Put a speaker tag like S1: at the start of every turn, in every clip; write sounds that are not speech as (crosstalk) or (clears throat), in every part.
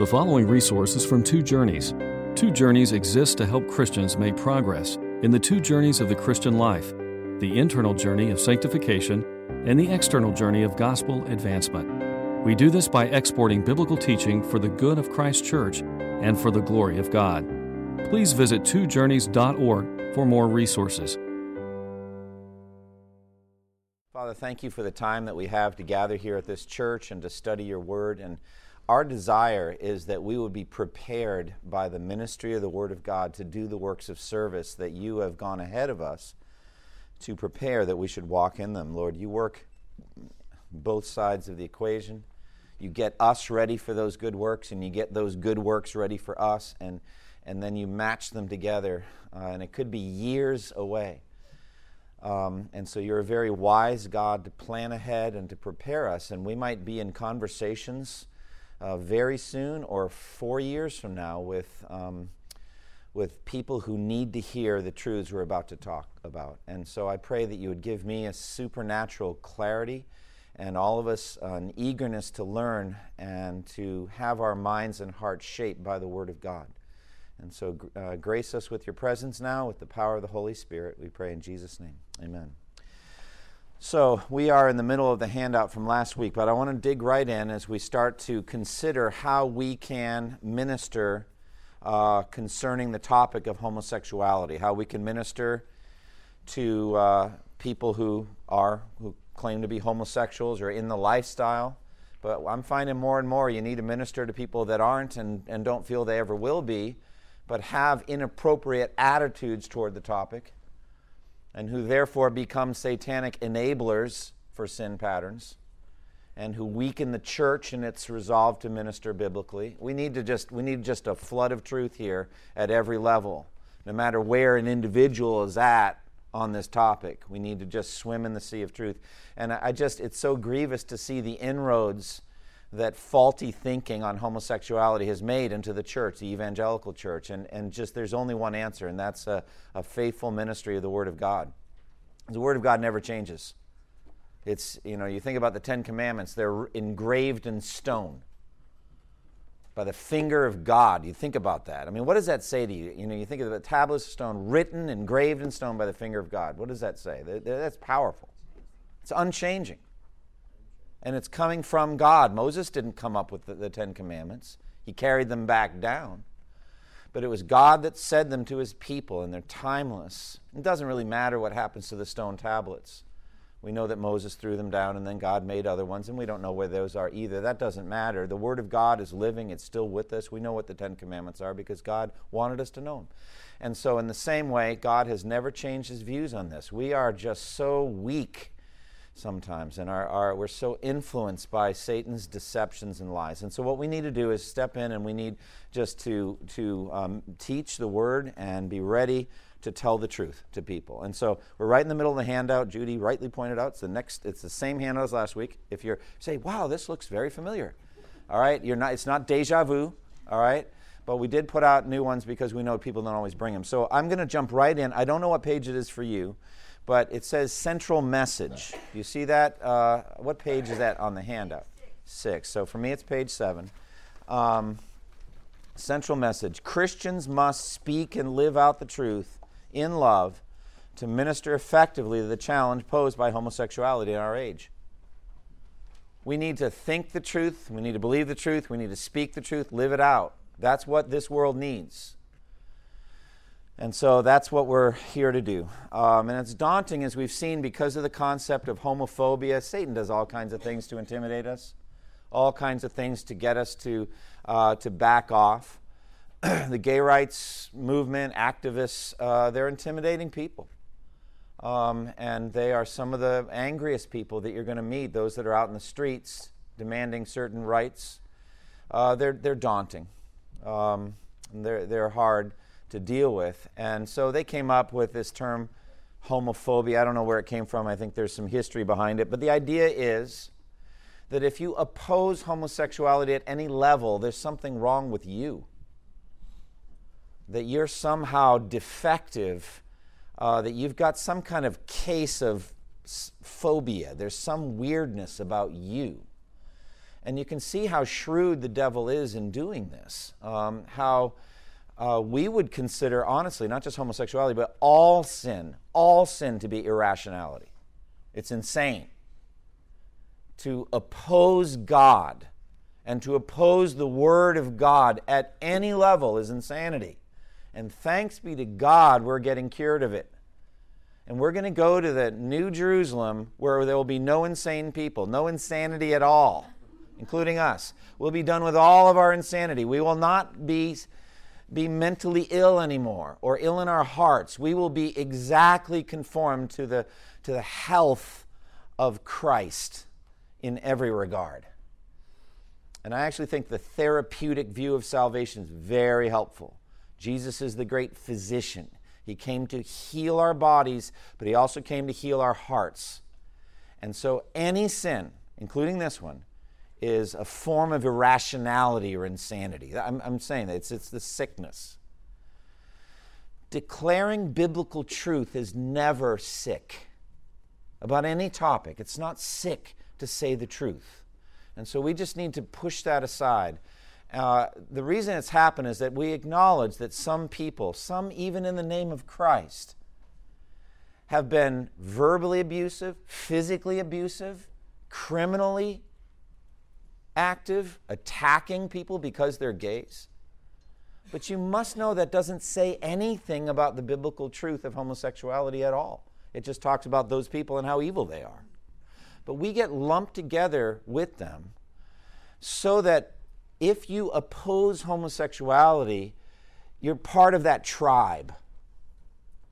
S1: The following resources from Two Journeys. Two Journeys exists to help Christians make progress in the two journeys of the Christian life the internal journey of sanctification and the external journey of gospel advancement. We do this by exporting biblical teaching for the good of Christ's church and for the glory of God. Please visit twojourneys.org for more resources.
S2: Father, thank you for the time that we have to gather here at this church and to study your word and our desire is that we would be prepared by the ministry of the Word of God to do the works of service that you have gone ahead of us to prepare that we should walk in them. Lord, you work both sides of the equation. You get us ready for those good works, and you get those good works ready for us, and, and then you match them together. Uh, and it could be years away. Um, and so you're a very wise God to plan ahead and to prepare us. And we might be in conversations uh, very soon or four years from now with, um, with people who need to hear the truths we're about to talk about. And so I pray that you would give me a supernatural clarity and all of us an eagerness to learn and to have our minds and hearts shaped by the Word of God. And so uh, grace us with your presence now, with the power of the Holy Spirit. We pray in Jesus' name. Amen. So, we are in the middle of the handout from last week, but I want to dig right in as we start to consider how we can minister uh, concerning the topic of homosexuality, how we can minister to uh, people who are, who claim to be homosexuals or in the lifestyle. But I'm finding more and more you need to minister to people that aren't and, and don't feel they ever will be, but have inappropriate attitudes toward the topic and who therefore become satanic enablers for sin patterns and who weaken the church in its resolve to minister biblically. We need to just we need just a flood of truth here at every level. No matter where an individual is at on this topic, we need to just swim in the sea of truth. And I just it's so grievous to see the inroads that faulty thinking on homosexuality has made into the church, the evangelical church. And, and just there's only one answer, and that's a, a faithful ministry of the Word of God. The Word of God never changes. It's, you know, you think about the Ten Commandments, they're engraved in stone by the finger of God. You think about that. I mean, what does that say to you? You know, you think of the tablets of stone written, engraved in stone by the finger of God. What does that say? That's powerful. It's unchanging and it's coming from God. Moses didn't come up with the, the, Ten Commandments, he carried them back down. But it was God that said them to his people, and they're timeless. It doesn't really matter what happens to the stone tablets. We know that Moses threw them down, and then God made other ones, and we don't know where those are either. That doesn't matter. The Word of God is living, it's still with us. We know what the Ten Commandments are because God wanted us to know them. And so, in the same way, God has never changed his views on this. We are just so weak sometimes and our, our, we're so influenced by satan's deceptions and lies. And so what we need to do is step in and we need just to, to um, teach the word and be ready to tell the truth to people. And so we're right in the middle of the handout. Judy rightly pointed out it's the next it's the same handout as last week. If you're say wow this looks very familiar. All right? You're not it's not deja vu all right? But we did put out new ones because we know people don't always bring them. So i'm going to jump right in. I don't know what page it is for you but it says central message. You see that? Uh, what page is that on the handout? Six. So for me, it's page seven. Um, central message Christians must speak and live out the truth in love to minister effectively to the challenge posed by homosexuality in our age. We need to think the truth, we need to believe the truth, we need to speak the truth, live it out. That's what this world needs. And so that's what we're here to do. Um, and it's daunting, as we've seen, because of the concept of homophobia. Satan does all kinds of things to intimidate us, all kinds of things to get us to, uh, to back off. (clears throat) the gay rights movement, activists, uh, they're intimidating people. Um, and they are some of the angriest people that you're going to meet, those that are out in the streets demanding certain rights. Uh, they're, they're daunting. Um, they're, they're hard to deal with. And so they came up with this term homophobia. I don't know where it came from, I think there's some history behind it. But the idea is that if you oppose homosexuality at any level, there's something wrong with you. That you're somehow defective, uh, that you've got some kind of case of phobia, there's some weirdness about you. And you can see how shrewd the devil is in doing this. Um, how uh, we would consider, honestly, not just homosexuality, but all sin, all sin to be irrationality. It's insane. To oppose God and to oppose the Word of God at any level is insanity. And thanks be to God, we're getting cured of it. And we're going to go to the New Jerusalem where there will be no insane people, no insanity at all, including us. We'll be done with all of our insanity. We will not be, be mentally ill anymore or ill in our hearts. We will be exactly conformed to the, to the health of Christ in every regard. And I actually think the therapeutic view of salvation is very helpful. Jesus is the great physician. He came to heal our bodies, but he also came to heal our hearts. And so any sin, including this one, is a form of irrationality or insanity. I'm, I'm saying that it's, it's the sickness. Declaring biblical truth is never sick about any topic. It's not sick to say the truth. And so we just need to push that aside. Uh, the reason it's happened is that we acknowledge that some people, some even in the name of Christ, have been verbally abusive, physically abusive, criminally active, attacking people because they're gays. But you must know that doesn't say anything about the biblical truth of homosexuality at all. It just talks about those people and how evil they are. But we get lumped together with them so that if you oppose homosexuality, you're part of that tribe.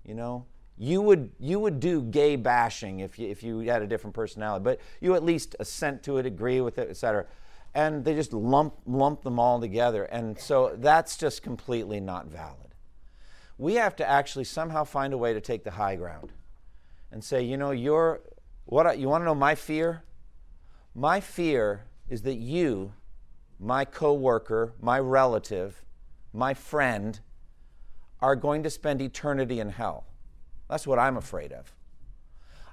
S2: You know, you would you would do gay bashing if you if you had a different personality, but you at least assent to it, agree with it, etc. And they just lump lump them all together, and so that's just completely not valid. We have to actually somehow find a way to take the high ground, and say, you know, you're what you want to know my fear. My fear is that you my coworker, my relative, my friend are going to spend eternity in hell. That's what I'm afraid of.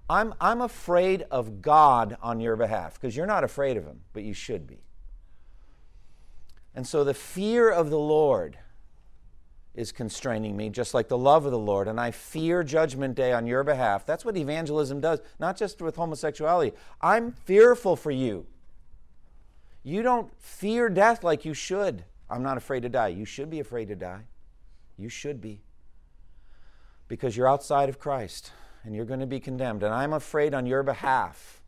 S2: I'm, I'm afraid of God on your behalf because you're not afraid of Him, but you should be. And so the fear of the Lord is constraining me, just like the love of the Lord. And I fear Judgment Day on your behalf. That's what evangelism does, not just with homosexuality. I'm fearful for you. You don't fear death like you should. I'm not afraid to die. You should be afraid to die. You should be. Because you're outside of Christ and you're going to be condemned. And I'm afraid on your behalf.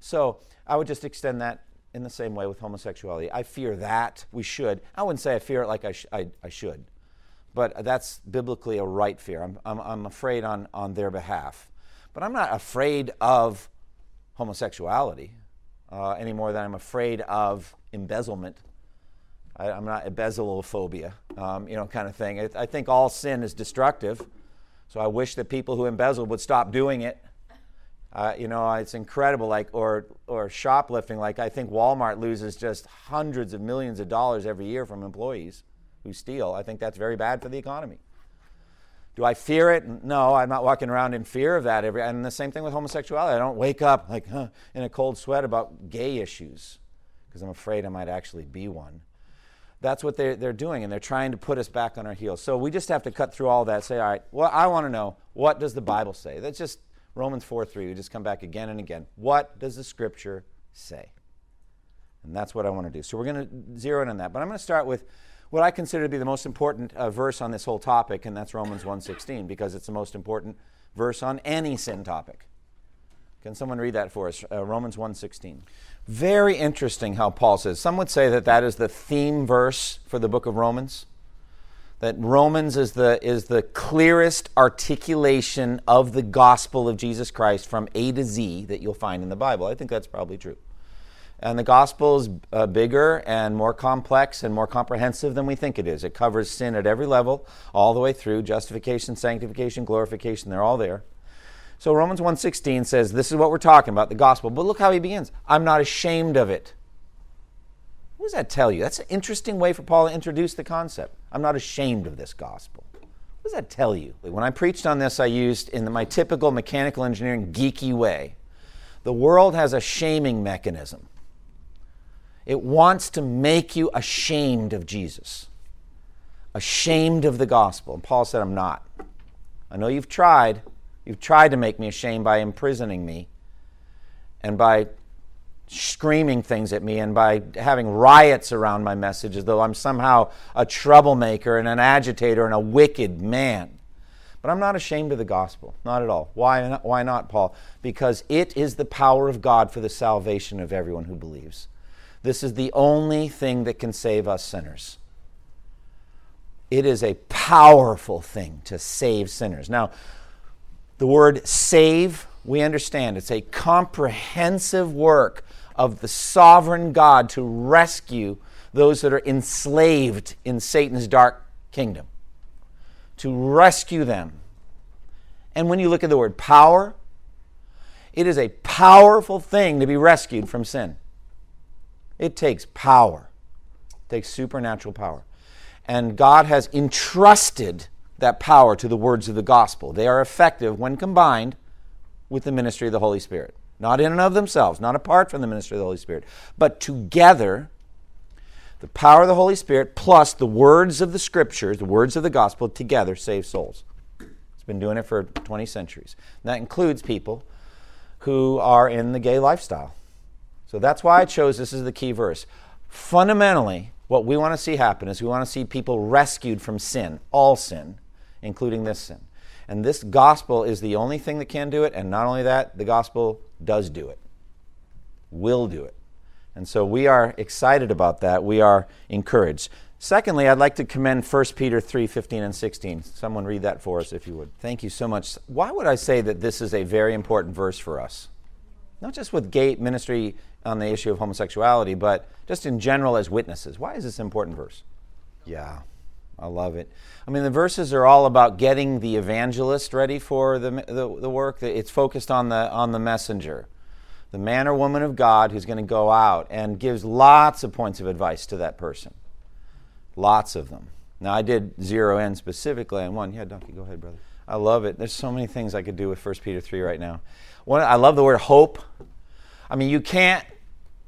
S2: So I would just extend that in the same way with homosexuality. I fear that. We should. I wouldn't say I fear it like I, sh- I, I should. But that's biblically a right fear. I'm, I'm, I'm afraid on, on their behalf. But I'm not afraid of homosexuality uh, any more than I'm afraid of embezzlement. I, am not embezzleophobia, um, you know, kind of thing. I, I, think all sin is destructive, so I wish that people who embezzle would stop doing it. Uh, you know, it's incredible. Like or or shoplifting. Like I think Walmart loses just hundreds of millions of dollars every year from employees who steal. I think that's very bad for the economy. Do I fear it? No, I'm not walking around in fear of that every. And the same thing with homosexuality. I don't wake up like huh, in a cold sweat about gay issues because I'm afraid I might actually be one. That's what they're, they're doing, and they're trying to put us back on our heels. So we just have to cut through all that. Say, all right, well, I want to know what does the Bible say? That's just Romans 4 3. We just come back again and again. What does the Scripture say? And that's what I want to do. So we're going to zero in on that. But I'm going to start with what I consider to be the most important uh, verse on this whole topic, and that's Romans 1.16, because it's the most important verse on any sin topic. Can someone read that for us? Uh, Romans 1.16. Very interesting how Paul says. Some would say that that is the theme verse for the book of Romans. That Romans is the, is the clearest articulation of the gospel of Jesus Christ from A to Z that you'll find in the Bible. I think that's probably true. And the gospel is uh, bigger and more complex and more comprehensive than we think it is. It covers sin at every level, all the way through justification, sanctification, glorification. They're all there. So Romans 1:16 says this is what we're talking about, the gospel. But look how he begins. I'm not ashamed of it. What does that tell you? That's an interesting way for Paul to introduce the concept. I'm not ashamed of this gospel. What does that tell you? When I preached on this, I used in my typical mechanical engineering geeky way. The world has a shaming mechanism It wants to make you ashamed of Jesus, ashamed of the gospel. And Paul said, I'm not. I know you've tried. You've tried to make me ashamed by imprisoning me and by screaming things at me and by having riots around my message as though I'm somehow a troublemaker and an agitator and a wicked man. But I'm not ashamed of the gospel, not at all. Why not, why not, Paul? Because it is the power of God for the salvation of everyone who believes. This is the only thing that can save us sinners. It is a powerful thing to save sinners. Now, the word save, we understand, it's a comprehensive work of the sovereign God to rescue those that are enslaved in Satan's dark kingdom to rescue them. And when you look at the word power, it is a powerful thing to be rescued from sin. It takes power, it takes supernatural power. And God has entrusted that power to the words of the gospel. They are effective when combined with the ministry of the Holy Spirit. Not in and of themselves, not apart from the ministry of the Holy Spirit, but together the power of the Holy Spirit plus the words of the scriptures, the words of the gospel together save souls. It's been doing it for 20 centuries. And that includes people who are in the gay lifestyle. So that's why I chose this as the key verse. Fundamentally, what we want to see happen is we want to see people rescued from sin, all sin, including this sin. And this gospel is the only thing that can do it. And not only that, the gospel does do it, will do it. And so we are excited about that. We are encouraged. Secondly, I'd like to commend 1 Peter 3 15 and 16. Someone read that for us, if you would. Thank you so much. Why would I say that this is a very important verse for us? Not just with gay ministry on the issue of homosexuality, but just in general as witnesses. Why is this important verse? Yeah, I love it. I mean, the verses are all about getting the evangelist ready for the, the, the work. It's focused on the, on the messenger the man or woman of God who's going to go out and gives lots of points of advice to that person. Lots of them. Now, I did zero in specifically on one. Yeah, Donkey, go ahead, brother. I love it. There's so many things I could do with 1 Peter 3 right now. One, I love the word hope. I mean, you can't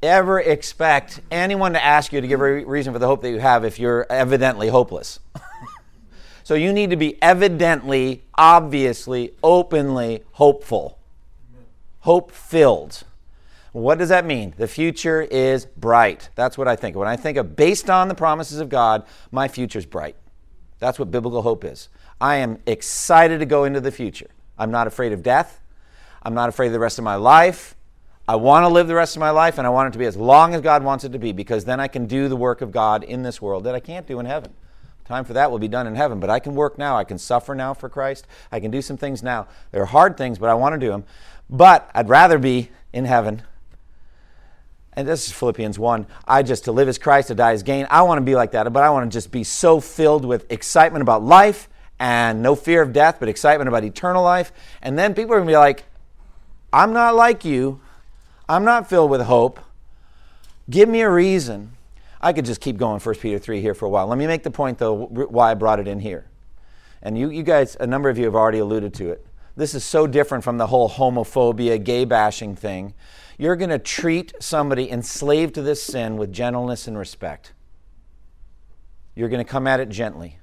S2: ever expect anyone to ask you to give a reason for the hope that you have if you're evidently hopeless. (laughs) so you need to be evidently, obviously, openly hopeful, hope filled. What does that mean? The future is bright. That's what I think. When I think of based on the promises of God, my future is bright. That's what biblical hope is. I am excited to go into the future. I'm not afraid of death. I'm not afraid of the rest of my life. I want to live the rest of my life and I want it to be as long as God wants it to be because then I can do the work of God in this world that I can't do in heaven. Time for that will be done in heaven, but I can work now. I can suffer now for Christ. I can do some things now. They're hard things, but I want to do them. But I'd rather be in heaven and this is Philippians 1. I just, to live as Christ, to die as gain. I want to be like that, but I want to just be so filled with excitement about life and no fear of death, but excitement about eternal life. And then people are going to be like, I'm not like you. I'm not filled with hope. Give me a reason. I could just keep going 1 Peter 3 here for a while. Let me make the point, though, why I brought it in here. And you, you guys, a number of you have already alluded to it. This is so different from the whole homophobia, gay bashing thing you're going to treat somebody enslaved to this sin with gentleness and respect. You're going to come at it gently.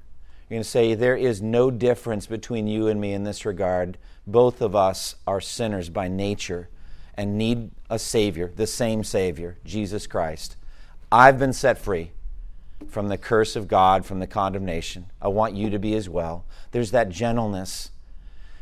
S2: You're going to say, There is no difference between you and me in this regard. Both of us are sinners by nature and need a Savior, the same Savior, Jesus Christ. I've been set free from the curse of God, from the condemnation. I want you to be as well. There's that gentleness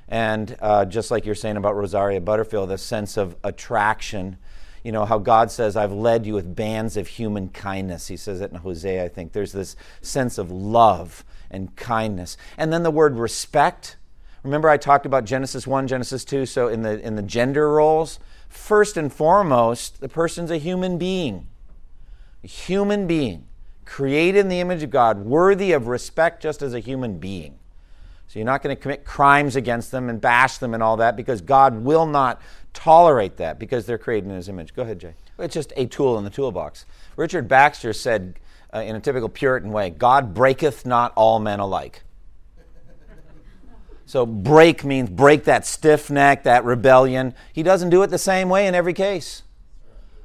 S2: and uh, just like you're saying about Rosaria Butterfield, the sense of attraction. You know, how God says, I've led you with bands of human kindness. He says it in Hosea, I think. There's this sense of love and kindness. And then the word respect. Remember, I talked about Genesis 1, Genesis 2. So, in the, in the gender roles, first and foremost, the person's a human being. A human being, created in the image of God, worthy of respect just as a human being. So you're not going to commit crimes against them and bash them and all that because God will not tolerate that because they're created in His image. Go ahead, Jay. It's just a tool in the toolbox. Richard Baxter said uh, in a typical Puritan way God breaketh not all men alike. So break means break that stiff neck, that rebellion. He doesn't do it the same way in every case.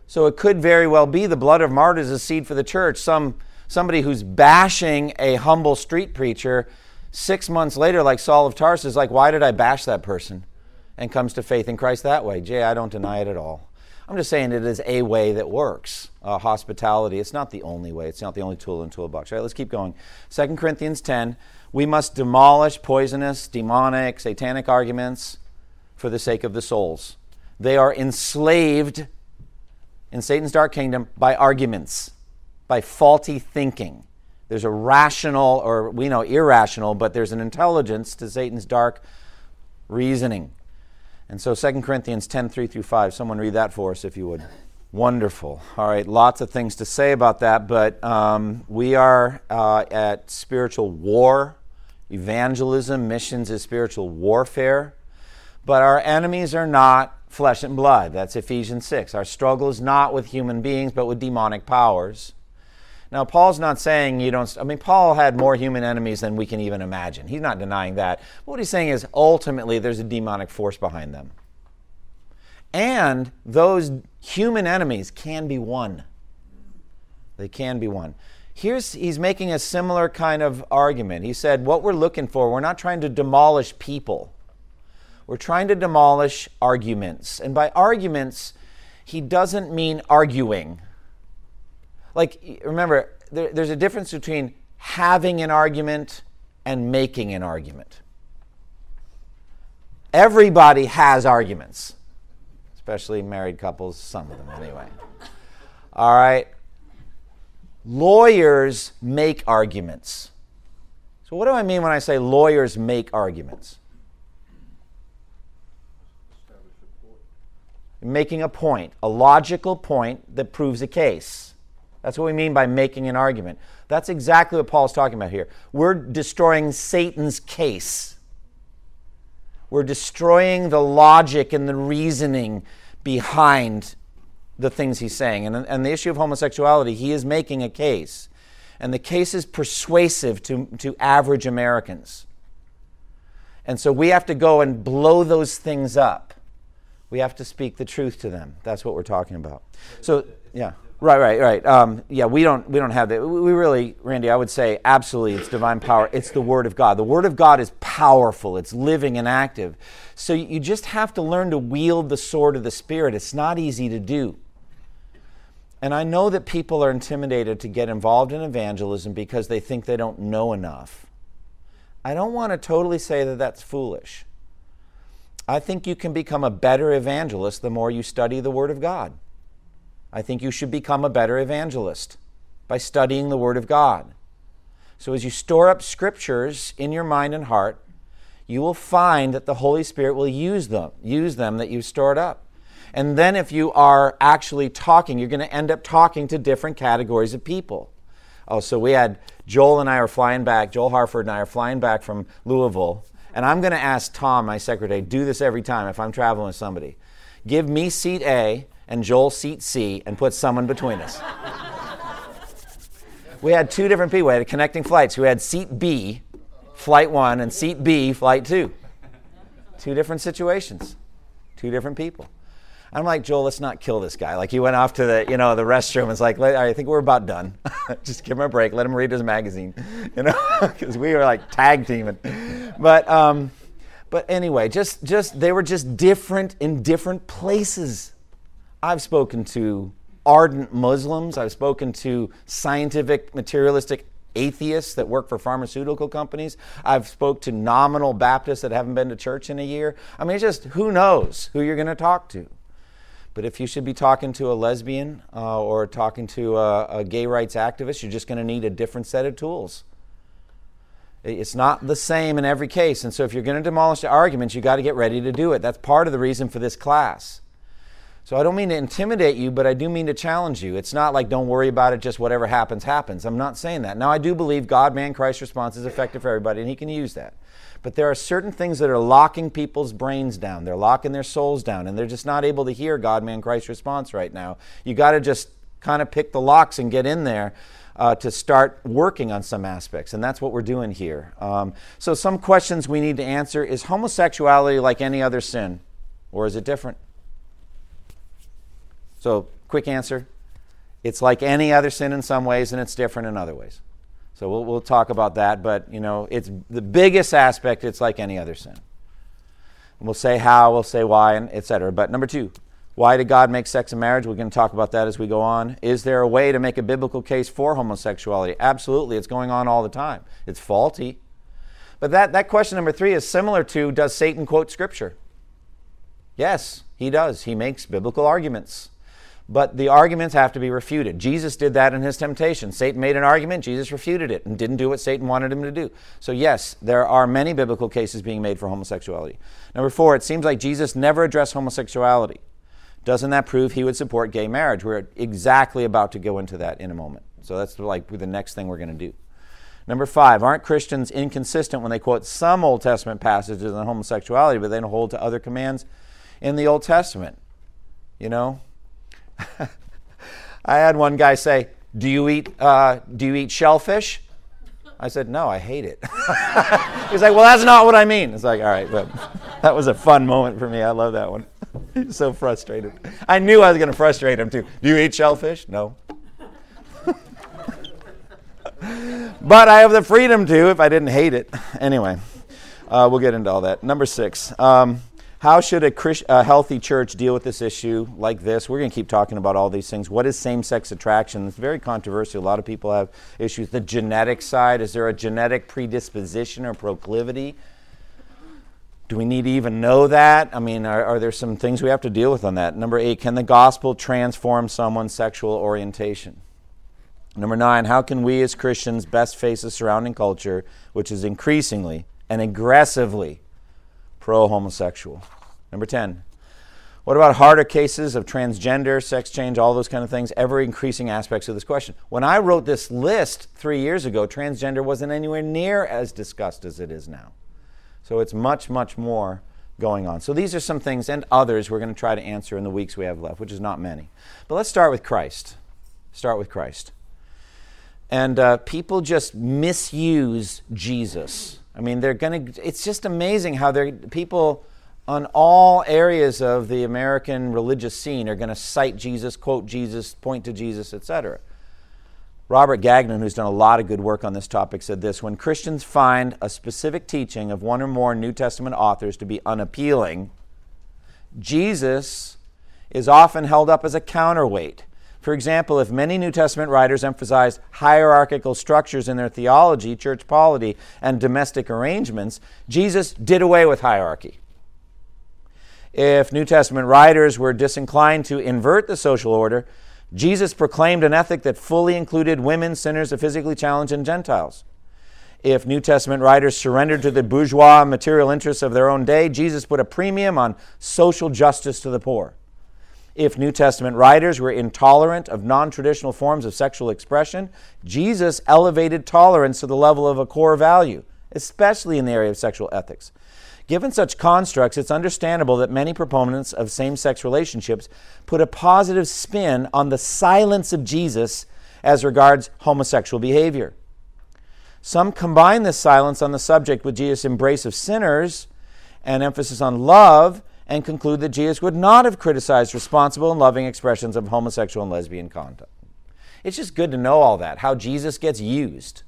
S2: So it could very well be the blood of martyrs is seed for the church. Some somebody who's bashing a humble street preacher six months later, like Saul of Tarsus, is like, why did I bash that person? And comes to faith in Christ that way. Jay, I don't deny it at all. I'm just saying it is a way that works. Uh, hospitality, it's not the only way. It's not the only tool in the toolbox. All right, let's keep going. 2 Corinthians 10, we must demolish poisonous, demonic, satanic arguments for the sake of the souls. They are enslaved in Satan's dark kingdom by arguments, by faulty thinking. There's a rational, or we know irrational, but there's an intelligence to Satan's dark reasoning. And so 2 Corinthians 10 3 through 5, someone read that for us if you would. Wonderful. All right, lots of things to say about that, but um, we are uh, at spiritual war. Evangelism, missions is spiritual warfare. But our enemies are not flesh and blood. That's Ephesians 6. Our struggle is not with human beings, but with demonic powers. Now, Paul's not saying you don't, I mean, Paul had more human enemies than we can even imagine. He's not denying that. But what he's saying is ultimately there's a demonic force behind them. And those human enemies can be won. They can be won. Here's, he's making a similar kind of argument. He said, What we're looking for, we're not trying to demolish people, we're trying to demolish arguments. And by arguments, he doesn't mean arguing like remember there, there's a difference between having an argument and making an argument. Everybody has arguments especially married couples some of them anyway. All right? Lawyers make arguments. So what do i mean when i say lawyers make arguments? Making a point a logical point that proves a case that's what we mean by making an argument. That's exactly what Paul's talking about here. We're destroying Satan's case. We're destroying the logic and the reasoning behind the things he's saying. And, and the issue of homosexuality, he is making a case. And the case is persuasive to, to average Americans. And so we have to go and blow those things up. We have to speak the truth to them. That's what we're talking about. So, yeah. Right, right, right. Um, yeah, we don't we don't have that. We really, Randy, I would say absolutely, it's divine power. It's the Word of God. The Word of God is powerful. It's living and active. So you just have to learn to wield the sword of the Spirit. It's not easy to do. And I know that people are intimidated to get involved in evangelism because they think they don't know enough. I don't want to totally say that that's foolish. I think you can become a better evangelist the more you study the Word of God. I think you should become a better evangelist by studying the Word of God. So, as you store up scriptures in your mind and heart, you will find that the Holy Spirit will use them, use them that you've stored up. And then, if you are actually talking, you're going to end up talking to different categories of people. Oh, so we had Joel and I are flying back, Joel Harford and I are flying back from Louisville. And I'm going to ask Tom, my secretary, do this every time if I'm traveling with somebody. Give me seat A and Joel seat C and put someone between us. we had two different people. We had connecting flights We had seat B, flight one, and seat B, flight two. Two different situations, two different people. I'm like, Joel, let's not kill this guy. Like he went off to the, you know, the restroom. was like, I think we're about done. (laughs) just give him a break. Let him read his magazine, (laughs) you know, (laughs) because we were like tag teaming. But, um, but anyway, just, just they were just different in different places. I've spoken to ardent Muslims, I've spoken to scientific, materialistic atheists that work for pharmaceutical companies. I've spoke to nominal Baptists that haven't been to church in a year. I mean, it's just who knows who you're going to talk to. But if you should be talking to a lesbian uh, or talking to a, a gay rights activist, you're just going to need a different set of tools. It's not the same in every case. And so if you're going to demolish the arguments, you've got to get ready to do it. That's part of the reason for this class. So I don't mean to intimidate you, but I do mean to challenge you. It's not like don't worry about it, just whatever happens, happens. I'm not saying that. Now, I do believe God, man, Christ response is effective for everybody, and He can use that. But there are certain things that are locking people's brains down. They're locking their souls down, and they're just not able to hear God, man, Christ response right now. You got to just kind of pick the locks and get in there. Uh, to start working on some aspects, and that's what we're doing here. Um, so, some questions we need to answer is homosexuality like any other sin, or is it different? So quick answer it's like any other sin in some ways, and it's different in other ways. So we'll, we'll talk about that, but you know, it's the biggest aspect, it's like any other sin. And we'll say how, we'll say why, and etc. But number two, why did God make sex and marriage? We're going to talk about that as we go on. Is there a way to make a biblical case for homosexuality? Absolutely. It's going on all the time. It's faulty. But that, that question number three is similar to Does Satan quote Scripture? Yes, he does. He makes biblical arguments. But the arguments have to be refuted. Jesus did that in his temptation. Satan made an argument, Jesus refuted it and didn't do what Satan wanted him to do. So, yes, there are many biblical cases being made for homosexuality. Number four, it seems like Jesus never addressed homosexuality. Doesn't that prove he would support gay marriage? We're exactly about to go into that in a moment. So, that's like the next thing we're going to do. Number five, aren't Christians inconsistent when they quote some Old Testament passages on homosexuality, but they don't hold to other commands in the Old Testament? You know, (laughs) I had one guy say, "Do you eat uh, Do you eat shellfish?" I said, "No, I hate it." (laughs) He's like, "Well, that's not what I mean." It's like, all right, but that was a fun moment for me. I love that one. (laughs) He's so frustrated. I knew I was going to frustrate him too. Do you eat shellfish? No. but I have the freedom to if I didn't hate it. Anyway, uh, we'll get into all that. Number six. Um, how should a, Christ, a, healthy church deal with this issue like this? We're going to keep talking about all these things. What is same sex attraction? It's very controversial. A lot of people have issues. The genetic side is there a genetic predisposition or proclivity? Do we need to even know that? I mean, are, are there some things we have to deal with on that? Number eight, can the gospel transform someone's sexual orientation? Number nine, how can we as Christians best face the surrounding culture, which is increasingly and aggressively pro homosexual. Number 10. What about harder cases of transgender, sex change, all those kind of things, ever increasing aspects of this question? When I wrote this list three years ago, transgender wasn't anywhere near as discussed as it is now. So it's much, much more going on. So these are some things and others we're going to try to answer in the weeks we have left, which is not many. But let's start with Christ. Start with Christ. And uh, people just misuse Jesus. I mean, they're going to, it's just amazing how they're, people on all areas of the American religious scene are going to cite Jesus, quote Jesus, point to Jesus, etc. Robert Gagnon, who's done a lot of good work on this topic, said this When Christians find a specific teaching of one or more New Testament authors to be unappealing, Jesus is often held up as a counterweight for example, if many New Testament writers emphasize hierarchical structures in their theology, church polity, and domestic arrangements, Jesus did away with hierarchy. If New Testament writers were disinclined to invert the social order, Jesus proclaimed an ethic that fully included women, sinners, the physically challenged, and Gentiles. If New Testament writers surrendered to the bourgeois material interests of their own day, Jesus put a premium on social justice to the poor if New Testament writers were intolerant of non traditional forms of sexual expression, Jesus elevated tolerance to the level of a core value, especially in the area of sexual ethics. Given such constructs, it's understandable that many proponents of same sex relationships put a positive spin on the silence of Jesus as regards homosexual behavior. Some combine this silence on the subject with Jesus' embrace of sinners and emphasis on love and conclude that Jesus would not have criticized responsible and loving expressions of homosexual and lesbian conduct. It's just good to know all that, how Jesus gets used.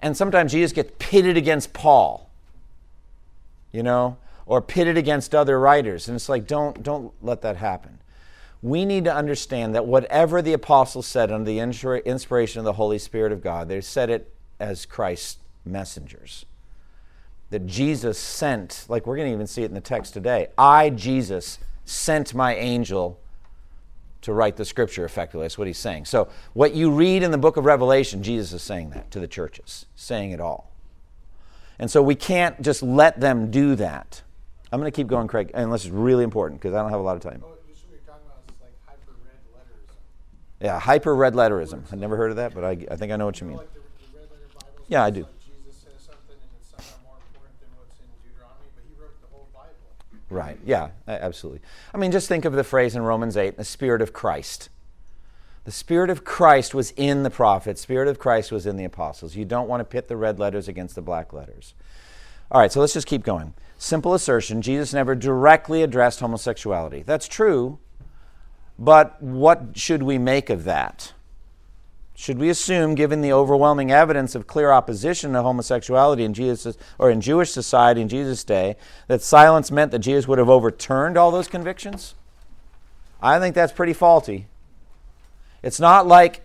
S2: And sometimes Jesus gets pitted against Paul, you know, or pitted against other writers. And it's like, don't, don't let that happen. We need to understand that whatever the apostles said under the inspiration of the Holy Spirit of God, they said it as Christ's messengers that Jesus sent, like we're going to even see it in the text today. I, Jesus, sent my angel to write the scripture effectively. That's what he's saying. So, what you read in the book of Revelation, Jesus is saying that to the churches, saying it all. And so, we can't just let them do that. I'm going to keep going, Craig, unless it's really important because I don't have a lot of time. Oh, yeah, hyper red letterism. I've never heard of that, but I, I think I know what you mean. Yeah, I do. Right. Yeah, absolutely. I mean, just think of the phrase in Romans 8 the Spirit of Christ. The Spirit of Christ was in the prophets, Spirit of Christ was in the apostles. You don't want to pit the red letters against the black letters. All right, so let's just keep going. Simple assertion Jesus never directly addressed homosexuality. That's true, But what should we make of that? Should we assume, given the overwhelming evidence of clear opposition to homosexuality in Jesus or in Jewish society in Jesus' day, that silence meant that Jesus would have overturned all those convictions? I think that's pretty faulty. It's not like,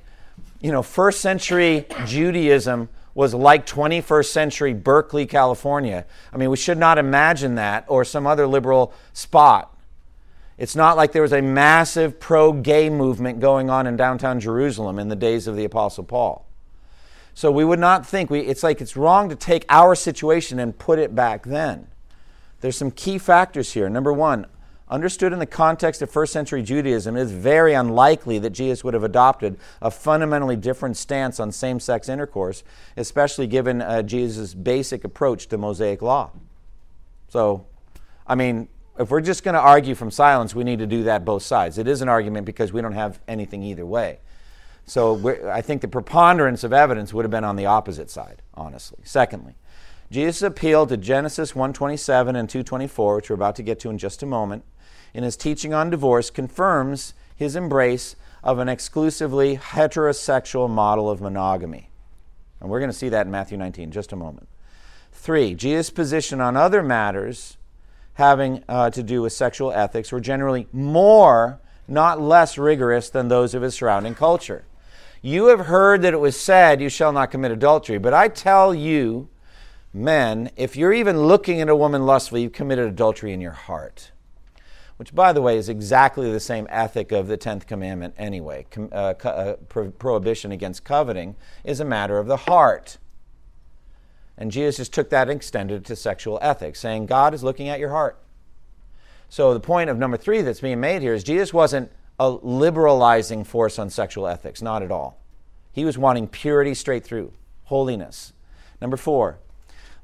S2: you know, first century Judaism was like 21st century Berkeley, California. I mean, we should not imagine that or some other liberal spot. It's not like there was a massive pro gay movement going on in downtown Jerusalem in the days of the Apostle Paul. So we would not think, we, it's like it's wrong to take our situation and put it back then. There's some key factors here. Number one, understood in the context of first century Judaism, it is very unlikely that Jesus would have adopted a fundamentally different stance on same sex intercourse, especially given uh, Jesus' basic approach to Mosaic law. So, I mean, if we're just going to argue from silence, we need to do that both sides. It is an argument because we don't have anything either way. So I think the preponderance of evidence would have been on the opposite side, honestly. Secondly, Jesus' appeal to Genesis 127 and 224, which we're about to get to in just a moment, in his teaching on divorce confirms his embrace of an exclusively heterosexual model of monogamy. And we're going to see that in Matthew 19 in just a moment. Three, Jesus' position on other matters having uh, to do with sexual ethics were generally more, not less rigorous than those of his surrounding culture. You have heard that it was said, You shall not commit adultery. But I tell you, men, if you're even looking at a woman lustfully, you've committed adultery in your heart. Which, by the way, is exactly the same ethic of the 10th commandment anyway. Com- uh, co- uh, pro- prohibition against coveting is a matter of the heart. And Jesus just took that and extended it to sexual ethics, saying, God is looking at your heart. So the point of number three that's being made here is Jesus wasn't a liberalizing force on sexual ethics, not at all. He was wanting purity straight through, holiness. Number four,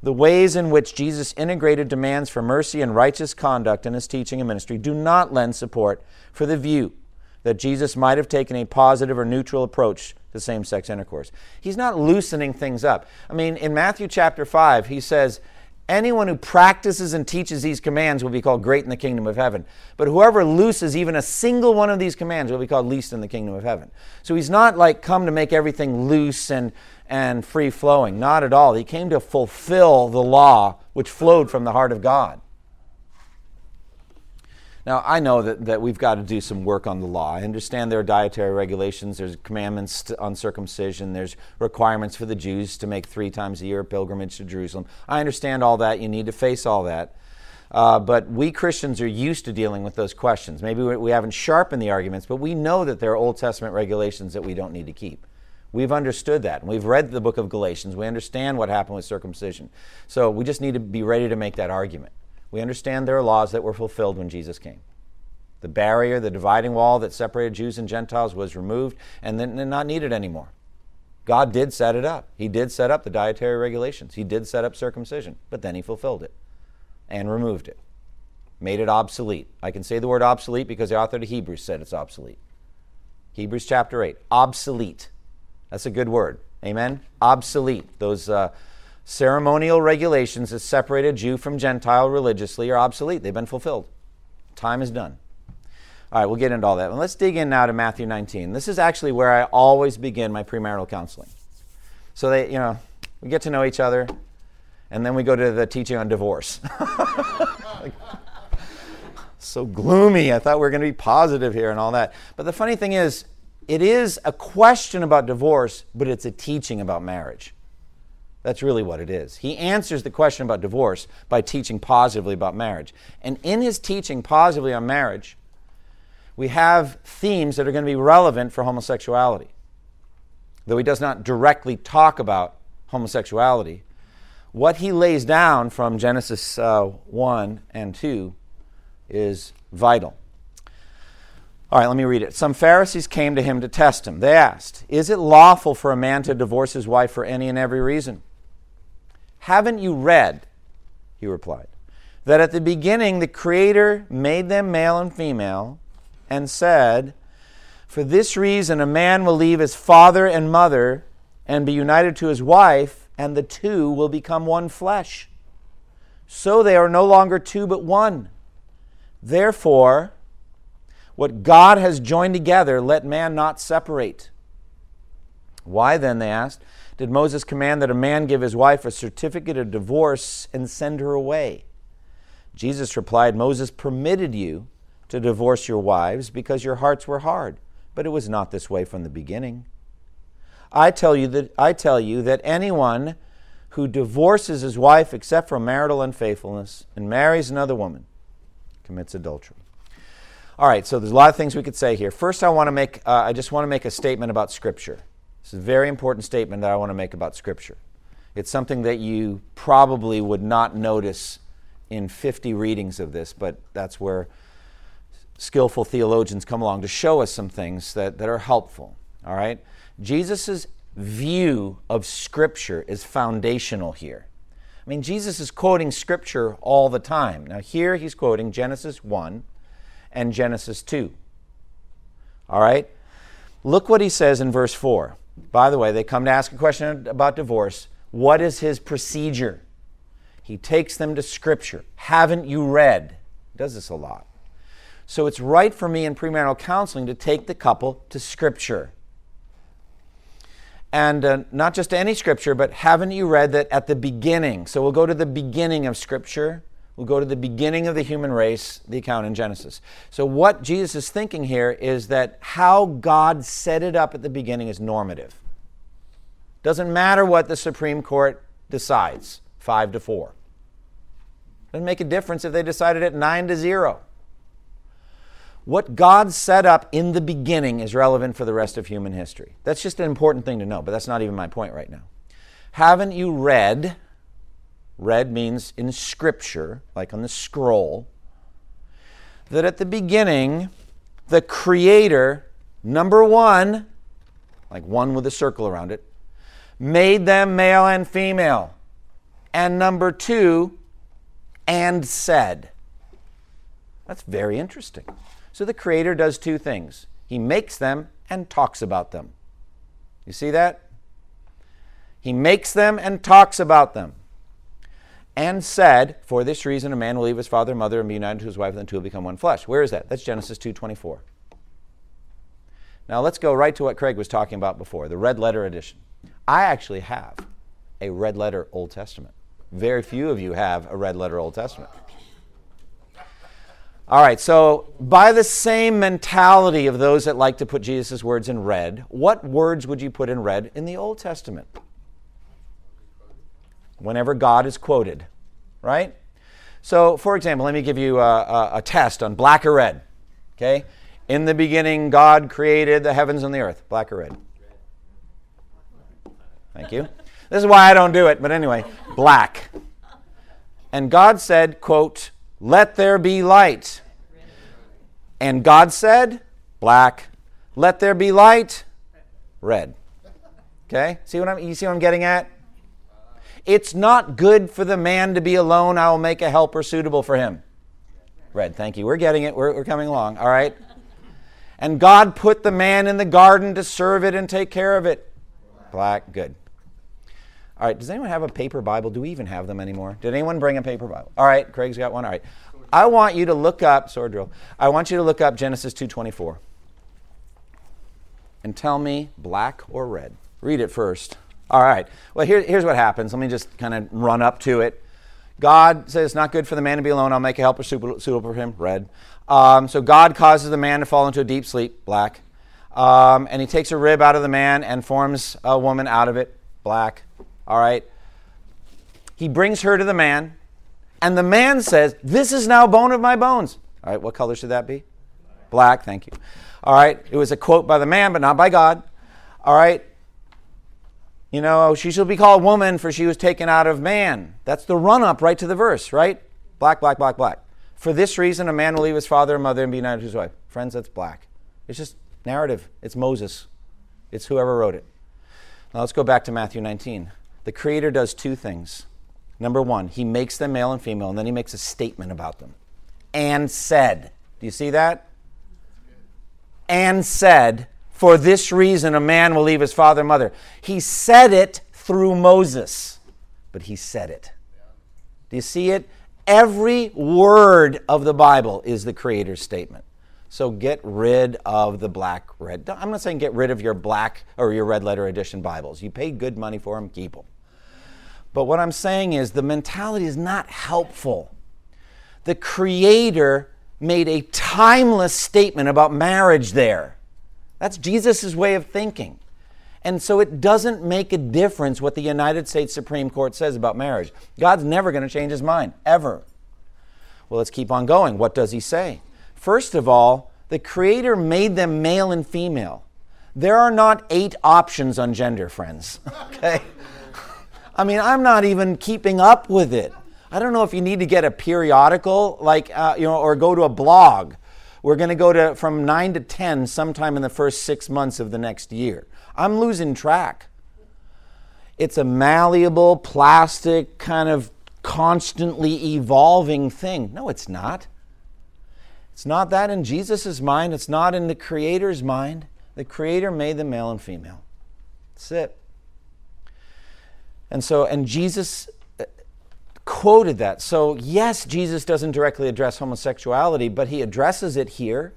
S2: the ways in which Jesus integrated demands for mercy and righteous conduct in his teaching and ministry do not lend support for the view that Jesus might have taken a positive or neutral approach to same sex intercourse. He's not loosening things up. I mean, in Matthew chapter 5, he says, Anyone who practices and teaches these commands will be called great in the kingdom of heaven. But whoever looses even a single one of these commands will be called least in the kingdom of heaven. So he's not like come to make everything loose and, and free flowing. Not at all. He came to fulfill the law which flowed from the heart of God. Now, I know that, that we've got to do some work on the law. I understand there are dietary regulations, there's commandments on circumcision, there's requirements for the Jews to make three times a year a pilgrimage to Jerusalem. I understand all that. You need to face all that. Uh, but we Christians are used to dealing with those questions. Maybe we, we haven't sharpened the arguments, but we know that there are Old Testament regulations that we don't need to keep. We've understood that. And we've read the book of Galatians. We understand what happened with circumcision. So we just need to be ready to make that argument. We understand there are laws that were fulfilled when Jesus came. The barrier, the dividing wall that separated Jews and Gentiles was removed and then not needed anymore. God did set it up. He did set up the dietary regulations. He did set up circumcision, but then he fulfilled it and removed it, made it obsolete. I can say the word obsolete because the author of Hebrews said it's obsolete. Hebrews chapter 8, obsolete. That's a good word. Amen? Obsolete. Those uh, ceremonial regulations that separated Jew from Gentile religiously are obsolete. They've been fulfilled. Time is done. All right, we'll get into all that. And let's dig in now to Matthew 19. This is actually where I always begin my premarital counseling. So they, you know, we get to know each other, and then we go to the teaching on divorce. (laughs) so gloomy. I thought we were going to be positive here and all that. But the funny thing is, it is a question about divorce, but it's a teaching about marriage. That's really what it is. He answers the question about divorce by teaching positively about marriage. And in his teaching positively on marriage, we have themes that are going to be relevant for homosexuality. Though he does not directly talk about homosexuality, what he lays down from Genesis uh, 1 and 2 is vital. All right, let me read it. Some Pharisees came to him to test him. They asked, Is it lawful for a man to divorce his wife for any and every reason? Haven't you read, he replied, that at the beginning the Creator made them male and female and said, For this reason a man will leave his father and mother and be united to his wife, and the two will become one flesh. So they are no longer two but one. Therefore, What God has joined together, let man not separate. Why then, they asked, did Moses command that a man give his wife a certificate of divorce and send her away? Jesus replied, Moses permitted you to divorce your wives because your hearts were hard, but it was not this way from the beginning. I tell you that I tell you that anyone who divorces his wife except for marital unfaithfulness and marries another woman commits adultery. All right, so there's a lot of things we could say here. First, I want to make uh, I just want to make a statement about Scripture. Is a very important statement that I want to make about Scripture. It's something that you probably would not notice in 50 readings of this, but that's where skillful theologians come along to show us some things that, that are helpful. All right? Jesus' view of Scripture is foundational here. I mean, Jesus is quoting Scripture all the time. Now, here he's quoting Genesis 1 and Genesis 2. All right? Look what he says in verse 4. By the way, they come to ask a question about divorce. What is his procedure? He takes them to Scripture. Haven't you read? He does this a lot. So it's right for me in premarital counseling to take the couple to Scripture. And uh, not just any Scripture, but haven't you read that at the beginning? So we'll go to the beginning of Scripture. We'll go to the beginning of the human race, the account in Genesis. So, what Jesus is thinking here is that how God set it up at the beginning is normative. Doesn't matter what the Supreme Court decides, 5 to 4. Doesn't make a difference if they decided it 9 to 0. What God set up in the beginning is relevant for the rest of human history. That's just an important thing to know, but that's not even my point right now. Haven't you read? Read means in Scripture, like on the scroll, that at the beginning, the Creator, number one, like one with a circle around it, made them male and female. And number two, and said. That's very interesting. So the Creator does two things He makes them and talks about them. You see that? He makes them and talks about them. And said, For this reason a man will leave his father and mother and be united to his wife, and the two will become one flesh. Where is that? That's Genesis 2.24. Now let's go right to what Craig was talking about before, the red letter edition. I actually have a red letter Old Testament. Very few of you have a red letter Old Testament. All right, so by the same mentality of those that like to put Jesus' words in red, what words would you put in red in the Old Testament? Whenever God is quoted, right? So, for example, let me give you a, a, a test on black or red. Okay? In the beginning, God created the heavens and the earth. Black or red? Thank you. This is why I don't do it, but anyway, black. And God said, quote, let there be light. And God said, black. Let there be light, red. Okay? See what I'm you see what I'm getting at? It's not good for the man to be alone. I will make a helper suitable for him. Red, thank you. We're getting it. We're, we're coming along. All right? And God put the man in the garden to serve it and take care of it. Black, good. All right, does anyone have a paper Bible? Do we even have them anymore? Did anyone bring a paper Bible? All right, Craig's got one. All right. I want you to look up sword drill. I want you to look up Genesis 2:24. And tell me black or red. Read it first. All right. Well, here, here's what happens. Let me just kind of run up to it. God says it's not good for the man to be alone. I'll make a helper suitable for him. Red. Um, so God causes the man to fall into a deep sleep. Black. Um, and he takes a rib out of the man and forms a woman out of it. Black. All right. He brings her to the man, and the man says, This is now bone of my bones. All right, what color should that be? Black, thank you. All right, it was a quote by the man, but not by God. All right, you know, oh, she shall be called woman, for she was taken out of man. That's the run up right to the verse, right? Black, black, black, black. For this reason, a man will leave his father and mother and be united to his wife. Friends, that's black. It's just narrative. It's Moses, it's whoever wrote it. Now let's go back to Matthew 19 the Creator does two things. Number one, He makes them male and female, and then He makes a statement about them. And said. Do you see that? And said, For this reason a man will leave his father and mother. He said it through Moses, but He said it. Do you see it? Every word of the Bible is the Creator's statement. So get rid of the black red. I'm not saying get rid of your black or your red letter edition Bibles. You paid good money for them, keep them. But what I'm saying is the mentality is not helpful. The Creator made a timeless statement about marriage there. That's Jesus' way of thinking. And so it doesn't make a difference what the United States Supreme Court says about marriage. God's never going to change his mind, ever. Well, let's keep on going. What does he say? First of all, the Creator made them male and female. There are not eight options on gender, friends. (laughs) Okay? I mean, I'm not even keeping up with it. I don't know if you need to get a periodical, like, uh, you know, or go to a blog. We're going to go to from 9 to 10 sometime in the first six months of the next year. I'm losing track. It's a malleable, plastic, kind of constantly evolving thing. No, it's not. It's not that in Jesus' mind, it's not in the Creator's mind. The Creator made them male and female. That's it. And so, and Jesus quoted that. So, yes, Jesus doesn't directly address homosexuality, but he addresses it here.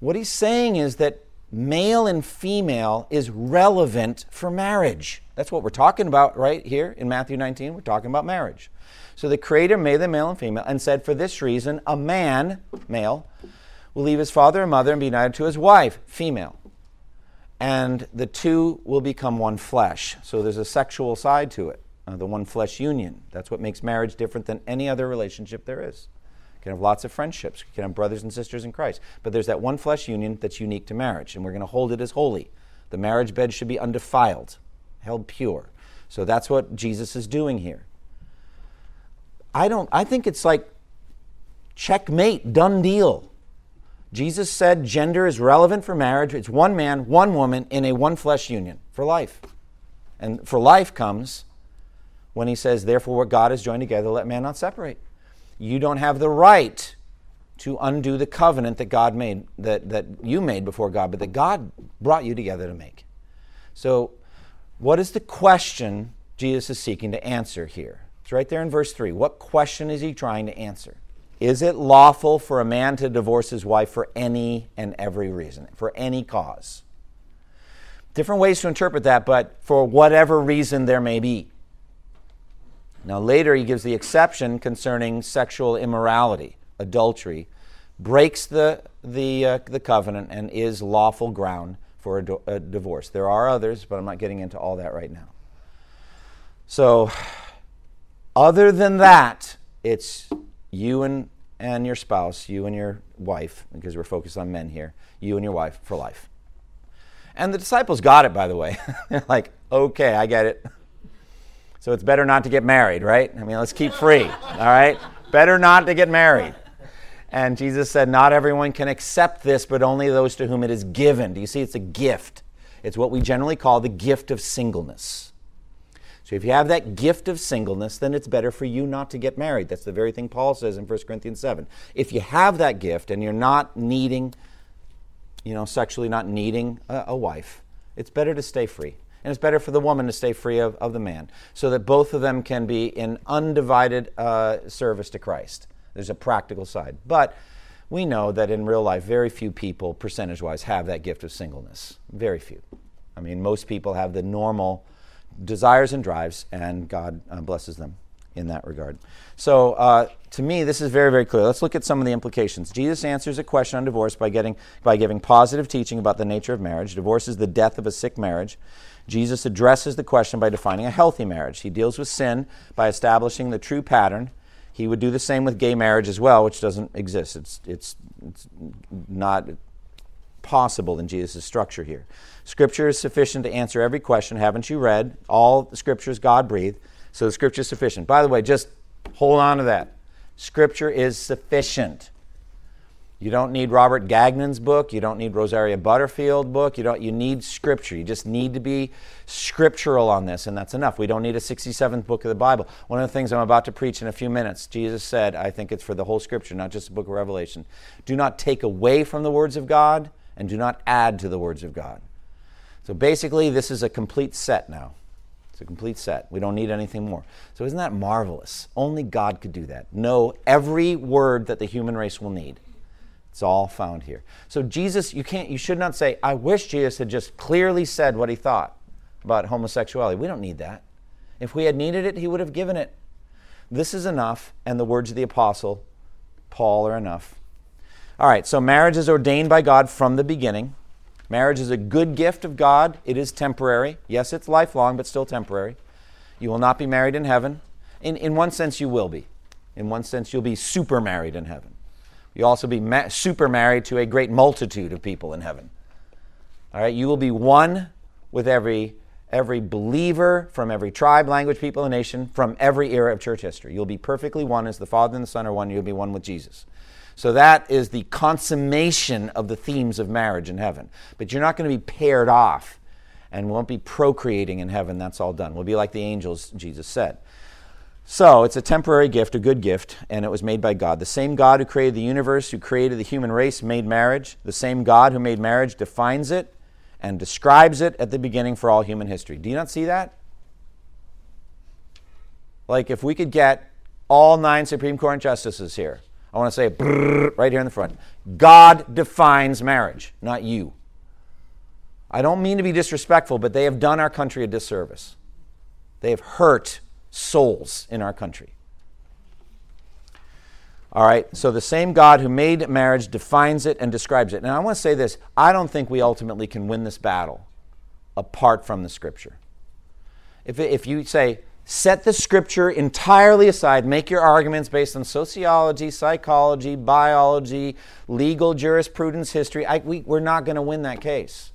S2: What he's saying is that male and female is relevant for marriage. That's what we're talking about right here in Matthew 19. We're talking about marriage. So the Creator made them male and female and said, For this reason, a man, male, will leave his father and mother and be united to his wife, female. And the two will become one flesh. So there's a sexual side to it, uh, the one flesh union. That's what makes marriage different than any other relationship there is. You can have lots of friendships, you can have brothers and sisters in Christ. But there's that one flesh union that's unique to marriage, and we're going to hold it as holy. The marriage bed should be undefiled, held pure. So that's what Jesus is doing here. I don't I think it's like checkmate, done deal. Jesus said gender is relevant for marriage. It's one man, one woman in a one flesh union for life. And for life comes when he says, Therefore, what God has joined together, let man not separate. You don't have the right to undo the covenant that God made, that, that you made before God, but that God brought you together to make. So, what is the question Jesus is seeking to answer here? It's right there in verse 3. What question is he trying to answer? Is it lawful for a man to divorce his wife for any and every reason, for any cause? Different ways to interpret that, but for whatever reason there may be. Now, later he gives the exception concerning sexual immorality, adultery, breaks the, the, uh, the covenant, and is lawful ground for a, do- a divorce. There are others, but I'm not getting into all that right now. So, other than that, it's you and, and your spouse, you and your wife, because we're focused on men here, you and your wife for life. And the disciples got it, by the way. (laughs) They're like, okay, I get it. So it's better not to get married, right? I mean, let's keep free, all right? Better not to get married. And Jesus said, Not everyone can accept this, but only those to whom it is given. Do you see? It's a gift. It's what we generally call the gift of singleness. So if you have that gift of singleness, then it's better for you not to get married. That's the very thing Paul says in 1 Corinthians 7. If you have that gift and you're not needing, you know, sexually not needing a, a wife, it's better to stay free. And it's better for the woman to stay free of, of the man so that both of them can be in undivided uh, service to Christ. There's a practical side. But we know that in real life, very few people, percentage wise, have that gift of singleness. Very few. I mean, most people have the normal desires and drives, and God uh, blesses them in that regard. So, uh, to me, this is very, very clear. Let's look at some of the implications. Jesus answers a question on divorce by, getting, by giving positive teaching about the nature of marriage. Divorce is the death of a sick marriage. Jesus addresses the question by defining a healthy marriage. He deals with sin by establishing the true pattern. He would do the same with gay marriage as well, which doesn't exist. It's, it's, it's not possible in Jesus' structure here. Scripture is sufficient to answer every question. Haven't you read? All the scriptures God breathed, so the Scripture is sufficient. By the way, just hold on to that. Scripture is sufficient. You don't need Robert Gagnon's book. You don't need Rosaria Butterfield book. You don't. You need Scripture. You just need to be scriptural on this, and that's enough. We don't need a 67th book of the Bible. One of the things I'm about to preach in a few minutes, Jesus said, I think it's for the whole Scripture, not just the book of Revelation. Do not take away from the words of God and do not add to the words of God. So basically, this is a complete set now. It's a complete set. We don't need anything more. So isn't that marvelous? Only God could do that. Know every word that the human race will need. It's all found here. So Jesus, you can't you should not say, I wish Jesus had just clearly said what he thought about homosexuality. We don't need that. If we had needed it, he would have given it. This is enough, and the words of the apostle Paul are enough. All right, so marriage is ordained by God from the beginning. Marriage is a good gift of God. It is temporary. Yes, it's lifelong, but still temporary. You will not be married in heaven. In, in one sense, you will be. In one sense, you'll be super married in heaven. You'll also be ma- super married to a great multitude of people in heaven. All right, you will be one with every every believer from every tribe, language, people, and nation from every era of church history. You'll be perfectly one as the Father and the Son are one. You'll be one with Jesus. So that is the consummation of the themes of marriage in heaven. But you're not going to be paired off and won't be procreating in heaven. That's all done. We'll be like the angels, Jesus said. So it's a temporary gift, a good gift, and it was made by God. The same God who created the universe, who created the human race, made marriage. The same God who made marriage defines it and describes it at the beginning for all human history. Do you not see that? Like if we could get all nine Supreme Court justices here, I want to say right here in the front. God defines marriage, not you. I don't mean to be disrespectful, but they have done our country a disservice. They have hurt souls in our country. All right, so the same God who made marriage defines it and describes it. Now, I want to say this I don't think we ultimately can win this battle apart from the scripture. If, if you say, set the scripture entirely aside, make your arguments based on sociology, psychology, biology, legal jurisprudence, history, I, we, we're not going to win that case.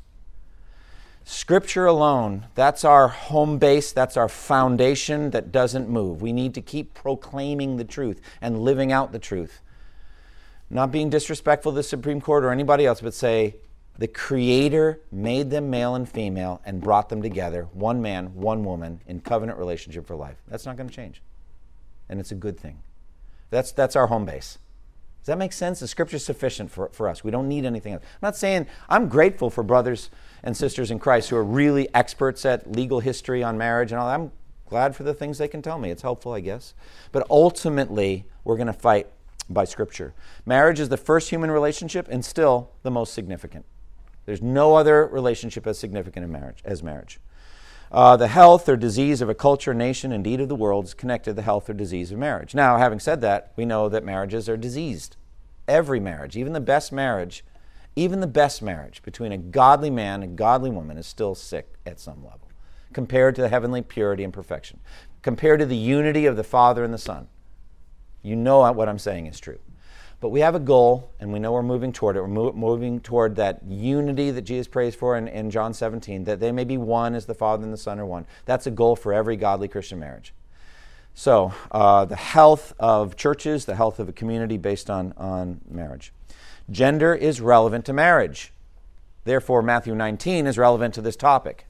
S2: Scripture alone, that's our home base, that's our foundation that doesn't move. We need to keep proclaiming the truth and living out the truth. Not being disrespectful to the Supreme Court or anybody else, but say, the Creator made them male and female and brought them together, one man, one woman, in covenant relationship for life. That's not going to change. And it's a good thing. That's, that's our home base. Does that make sense? The scripture is sufficient for, for us. We don't need anything else. I'm not saying I'm grateful for brothers and sisters in Christ who are really experts at legal history on marriage and all. I'm glad for the things they can tell me. It's helpful, I guess. But ultimately, we're going to fight by scripture. Marriage is the first human relationship and still the most significant. There's no other relationship as significant in marriage as marriage. Uh, the health or disease of a culture, nation, indeed of the world is connected to the health or disease of marriage. Now, having said that, we know that marriages are diseased. Every marriage, even the best marriage, even the best marriage between a godly man and godly woman is still sick at some level compared to the heavenly purity and perfection, compared to the unity of the Father and the Son. You know what I'm saying is true. But we have a goal, and we know we're moving toward it. We're mo- moving toward that unity that Jesus prays for in, in John 17, that they may be one as the Father and the Son are one. That's a goal for every godly Christian marriage. So, uh, the health of churches, the health of a community based on, on marriage. Gender is relevant to marriage. Therefore, Matthew 19 is relevant to this topic.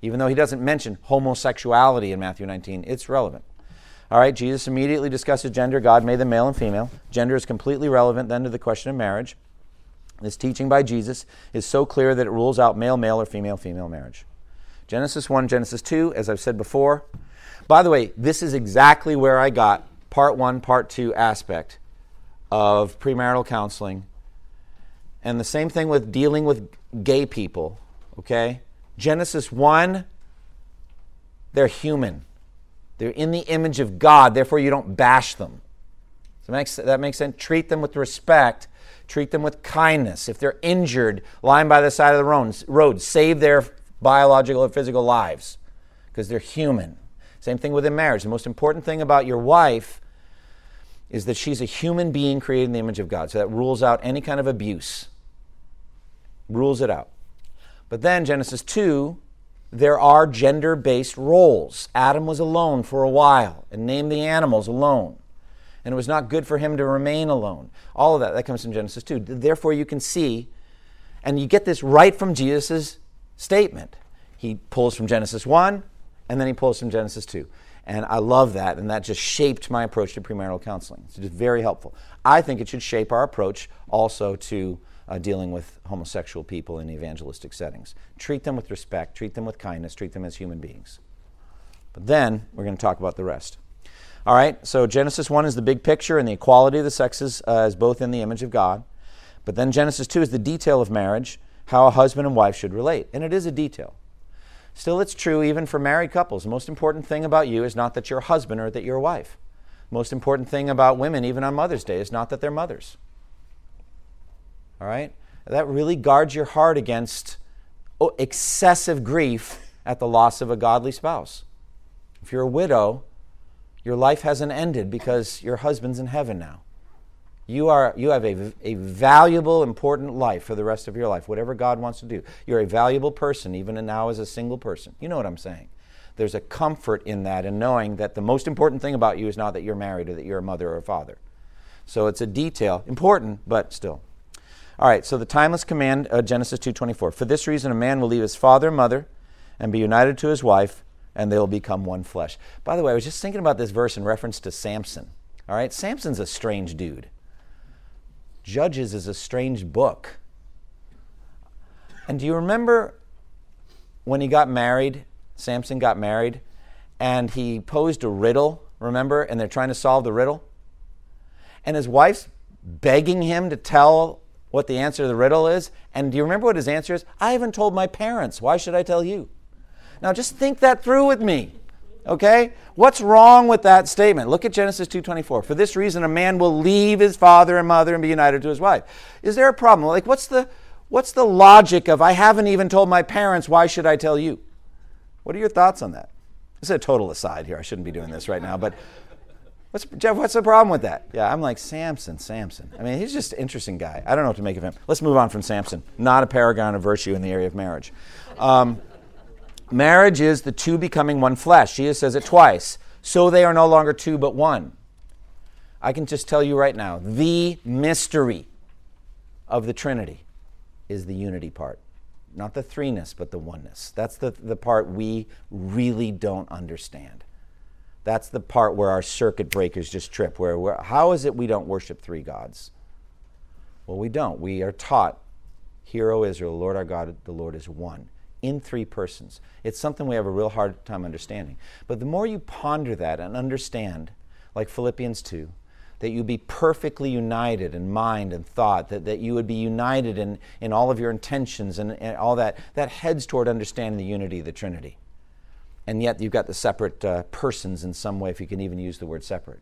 S2: Even though he doesn't mention homosexuality in Matthew 19, it's relevant. All right, Jesus immediately discusses gender. God made them male and female. Gender is completely relevant then to the question of marriage. This teaching by Jesus is so clear that it rules out male male or female female marriage. Genesis 1, Genesis 2, as I've said before. By the way, this is exactly where I got part 1, part 2 aspect of premarital counseling. And the same thing with dealing with gay people, okay? Genesis 1, they're human. They're in the image of God, therefore, you don't bash them. So that makes, that sense. Treat them with respect, treat them with kindness. If they're injured, lying by the side of the road, road save their biological or physical lives because they're human. Same thing within marriage. The most important thing about your wife is that she's a human being created in the image of God. So that rules out any kind of abuse, rules it out. But then Genesis 2 there are gender based roles. Adam was alone for a while and named the animals alone. And it was not good for him to remain alone. All of that, that comes from Genesis 2. Therefore, you can see, and you get this right from Jesus' statement. He pulls from Genesis 1, and then he pulls from Genesis 2. And I love that, and that just shaped my approach to premarital counseling. It's just very helpful. I think it should shape our approach also to uh, dealing with homosexual people in evangelistic settings. Treat them with respect, treat them with kindness, treat them as human beings. But then we're going to talk about the rest. All right, so Genesis 1 is the big picture and the equality of the sexes uh, as both in the image of God. But then Genesis 2 is the detail of marriage, how a husband and wife should relate. And it is a detail. Still, it's true even for married couples. The most important thing about you is not that you're a husband or that you're a wife. Most important thing about women, even on Mother's Day, is not that they're mothers. All right? That really guards your heart against oh, excessive grief at the loss of a godly spouse. If you're a widow, your life hasn't ended because your husband's in heaven now. You, are, you have a, a valuable, important life for the rest of your life, whatever God wants to do. You're a valuable person, even now as a single person. You know what I'm saying. There's a comfort in that in knowing that the most important thing about you is not that you're married or that you're a mother or a father. So it's a detail, important, but still. All right, so the timeless command, uh, Genesis 2.24. For this reason, a man will leave his father and mother and be united to his wife, and they'll become one flesh. By the way, I was just thinking about this verse in reference to Samson. All right, Samson's a strange dude. Judges is a strange book. And do you remember when he got married? Samson got married, and he posed a riddle, remember? And they're trying to solve the riddle. And his wife's begging him to tell what the answer to the riddle is. And do you remember what his answer is? I haven't told my parents. Why should I tell you? Now just think that through with me. Okay? What's wrong with that statement? Look at Genesis 2:24. For this reason a man will leave his father and mother and be united to his wife. Is there a problem? Like what's the what's the logic of I haven't even told my parents, why should I tell you? What are your thoughts on that? This is a total aside here. I shouldn't be doing this right now, but What's, Jeff, what's the problem with that? Yeah, I'm like, Samson, Samson. I mean, he's just an interesting guy. I don't know what to make of him. Let's move on from Samson. Not a paragon of virtue in the area of marriage. Um, Marriage is the two becoming one flesh. Jesus says it twice. So they are no longer two, but one. I can just tell you right now the mystery of the Trinity is the unity part. Not the threeness, but the oneness. That's the, the part we really don't understand. That's the part where our circuit breakers just trip. Where how is it we don't worship three gods? Well, we don't. We are taught, Hear, O Israel, the Lord our God, the Lord is one in three persons. It's something we have a real hard time understanding. But the more you ponder that and understand, like Philippians 2, that you be perfectly united in mind and thought, that, that you would be united in, in all of your intentions and, and all that, that heads toward understanding the unity of the Trinity. And yet you've got the separate uh, persons in some way, if you can even use the word separate.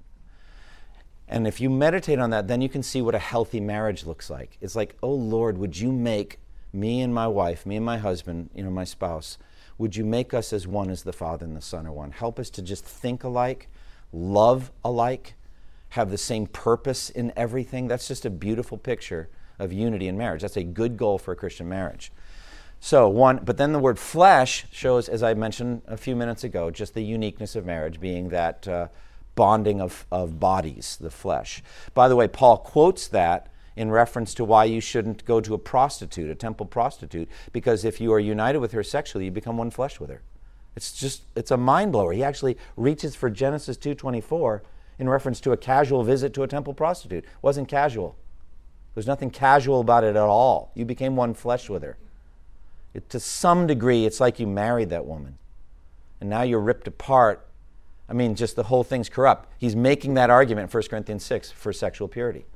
S2: And if you meditate on that, then you can see what a healthy marriage looks like. It's like, oh Lord, would you make me and my wife, me and my husband, you know, my spouse, would you make us as one as the Father and the Son are one? Help us to just think alike, love alike, have the same purpose in everything. That's just a beautiful picture of unity in marriage. That's a good goal for a Christian marriage. So, one, but then the word flesh shows, as I mentioned a few minutes ago, just the uniqueness of marriage being that uh, bonding of, of bodies, the flesh. By the way, Paul quotes that in reference to why you shouldn't go to a prostitute, a temple prostitute, because if you are united with her sexually, you become one flesh with her. It's just it's a mind blower. He actually reaches for Genesis 2:24 in reference to a casual visit to a temple prostitute. It wasn't casual. There's nothing casual about it at all. You became one flesh with her. It, to some degree, it's like you married that woman. And now you're ripped apart. I mean, just the whole thing's corrupt. He's making that argument in 1 Corinthians 6 for sexual purity.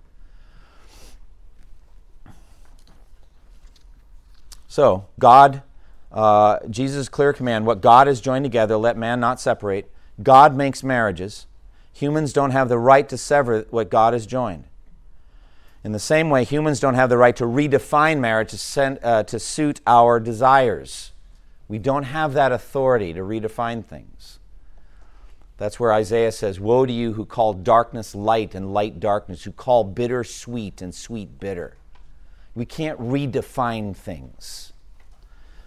S2: So, God, uh, Jesus' clear command what God has joined together, let man not separate. God makes marriages. Humans don't have the right to sever what God has joined. In the same way, humans don't have the right to redefine marriage to, send, uh, to suit our desires. We don't have that authority to redefine things. That's where Isaiah says, Woe to you who call darkness light and light darkness, who call bitter sweet and sweet bitter. We can't redefine things.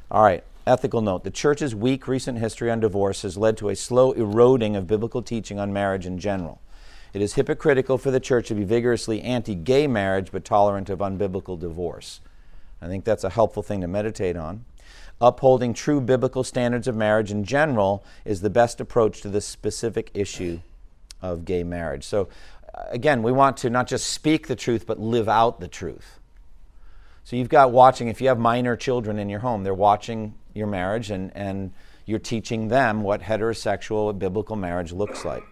S2: All right, ethical note. The church's weak recent history on divorce has led to a slow eroding of biblical teaching on marriage in general. It is hypocritical for the church to be vigorously anti gay marriage but tolerant of unbiblical divorce. I think that's a helpful thing to meditate on. Upholding true biblical standards of marriage in general is the best approach to this specific issue of gay marriage. So, again, we want to not just speak the truth, but live out the truth. So you've got watching, if you have minor children in your home, they're watching your marriage and, and you're teaching them what heterosexual biblical marriage looks like.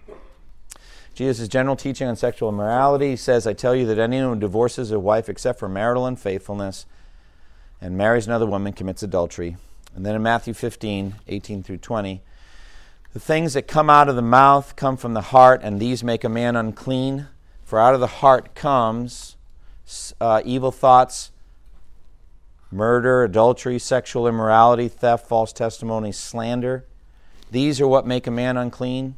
S2: Jesus' general teaching on sexual immorality. Says, I tell you that anyone who divorces a wife except for marital unfaithfulness and marries another woman commits adultery. And then in Matthew 15, 18 through 20, the things that come out of the mouth come from the heart, and these make a man unclean. For out of the heart comes uh, evil thoughts, murder, adultery, sexual immorality, theft, false testimony, slander. These are what make a man unclean.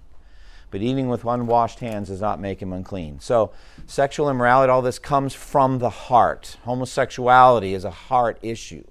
S2: But eating with unwashed hands does not make him unclean. So, sexual immorality, all this comes from the heart. Homosexuality is a heart issue.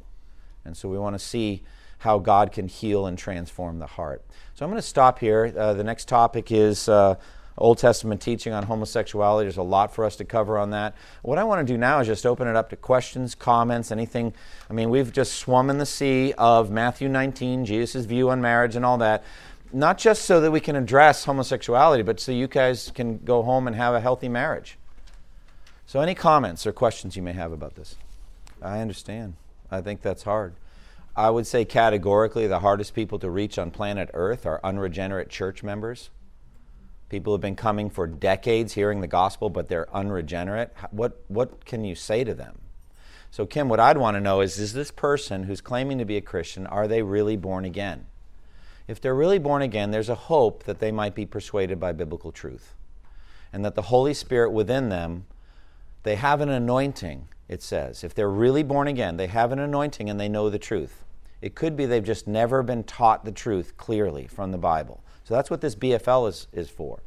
S2: And so, we want to see how God can heal and transform the heart. So, I'm going to stop here. Uh, the next topic is. Uh, Old Testament teaching on homosexuality. There's a lot for us to cover on that. What I want to do now is just open it up to questions, comments, anything. I mean, we've just swum in the sea of Matthew 19, Jesus' view on marriage and all that. Not just so that we can address homosexuality, but so you guys can go home and have a healthy marriage. So, any comments or questions you may have about this? I understand. I think that's hard. I would say categorically the hardest people to reach on planet Earth are unregenerate church members People have been coming for decades hearing the gospel, but they're unregenerate. What, what can you say to them? So, Kim, what I'd want to know is is this person who's claiming to be a Christian, are they really born again? If they're really born again, there's a hope that they might be persuaded by biblical truth. And that the Holy Spirit within them, they have an anointing, it says. If they're really born again, they have an anointing and they know the truth. It could be they've just never been taught the truth clearly from the Bible. So that's what this BFL is, is for.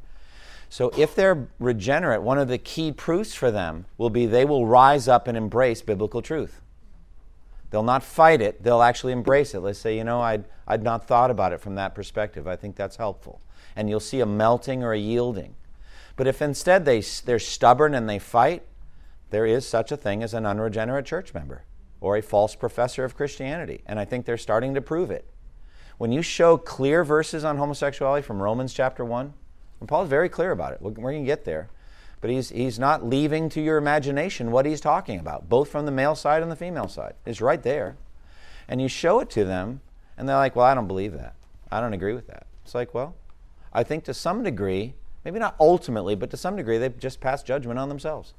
S2: So if they're regenerate, one of the key proofs for them will be they will rise up and embrace biblical truth. They'll not fight it, they'll actually embrace it. Let's say, you know, I'd, I'd not thought about it from that perspective. I think that's helpful. And you'll see a melting or a yielding. But if instead they, they're stubborn and they fight, there is such a thing as an unregenerate church member or a false professor of Christianity. And I think they're starting to prove it when you show clear verses on homosexuality from Romans chapter 1, and Paul's very clear about it, we're going to get there, but he's, he's not leaving to your imagination what he's talking about, both from the male side and the female side. It's right there. And you show it to them, and they're like, well, I don't believe that. I don't agree with that. It's like, well, I think to some degree, maybe not ultimately, but to some degree, they've just passed judgment on themselves.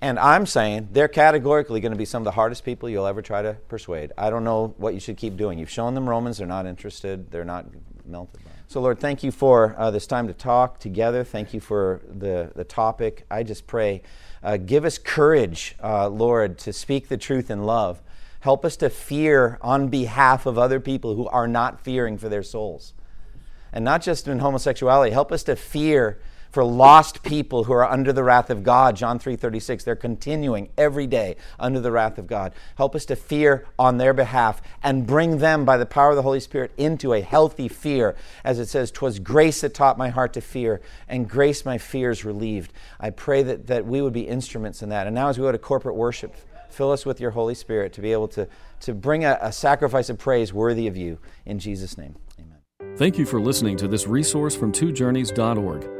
S2: And I'm saying they're categorically going to be some of the hardest people you'll ever try to persuade. I don't know what you should keep doing. You've shown them Romans, they're not interested, they're not melted by. So, Lord, thank you for uh, this time to talk together. Thank you for the, the topic. I just pray, uh, give us courage, uh, Lord, to speak the truth in love. Help us to fear on behalf of other people who are not fearing for their souls. And not just in homosexuality, help us to fear for lost people who are under the wrath of God. John 3:36. They're continuing every day under the wrath of God. Help us to fear on their behalf and bring them by the power of the Holy Spirit into a healthy fear. As it says, "Twas grace that taught my heart to fear, and grace my fears relieved." I pray that, that we would be instruments in that. And now as we go to corporate worship, fill us with your Holy Spirit to be able to, to bring a, a sacrifice of praise worthy of you. In Jesus' name. Amen.
S1: Thank you for listening to this resource from twojourneys.org.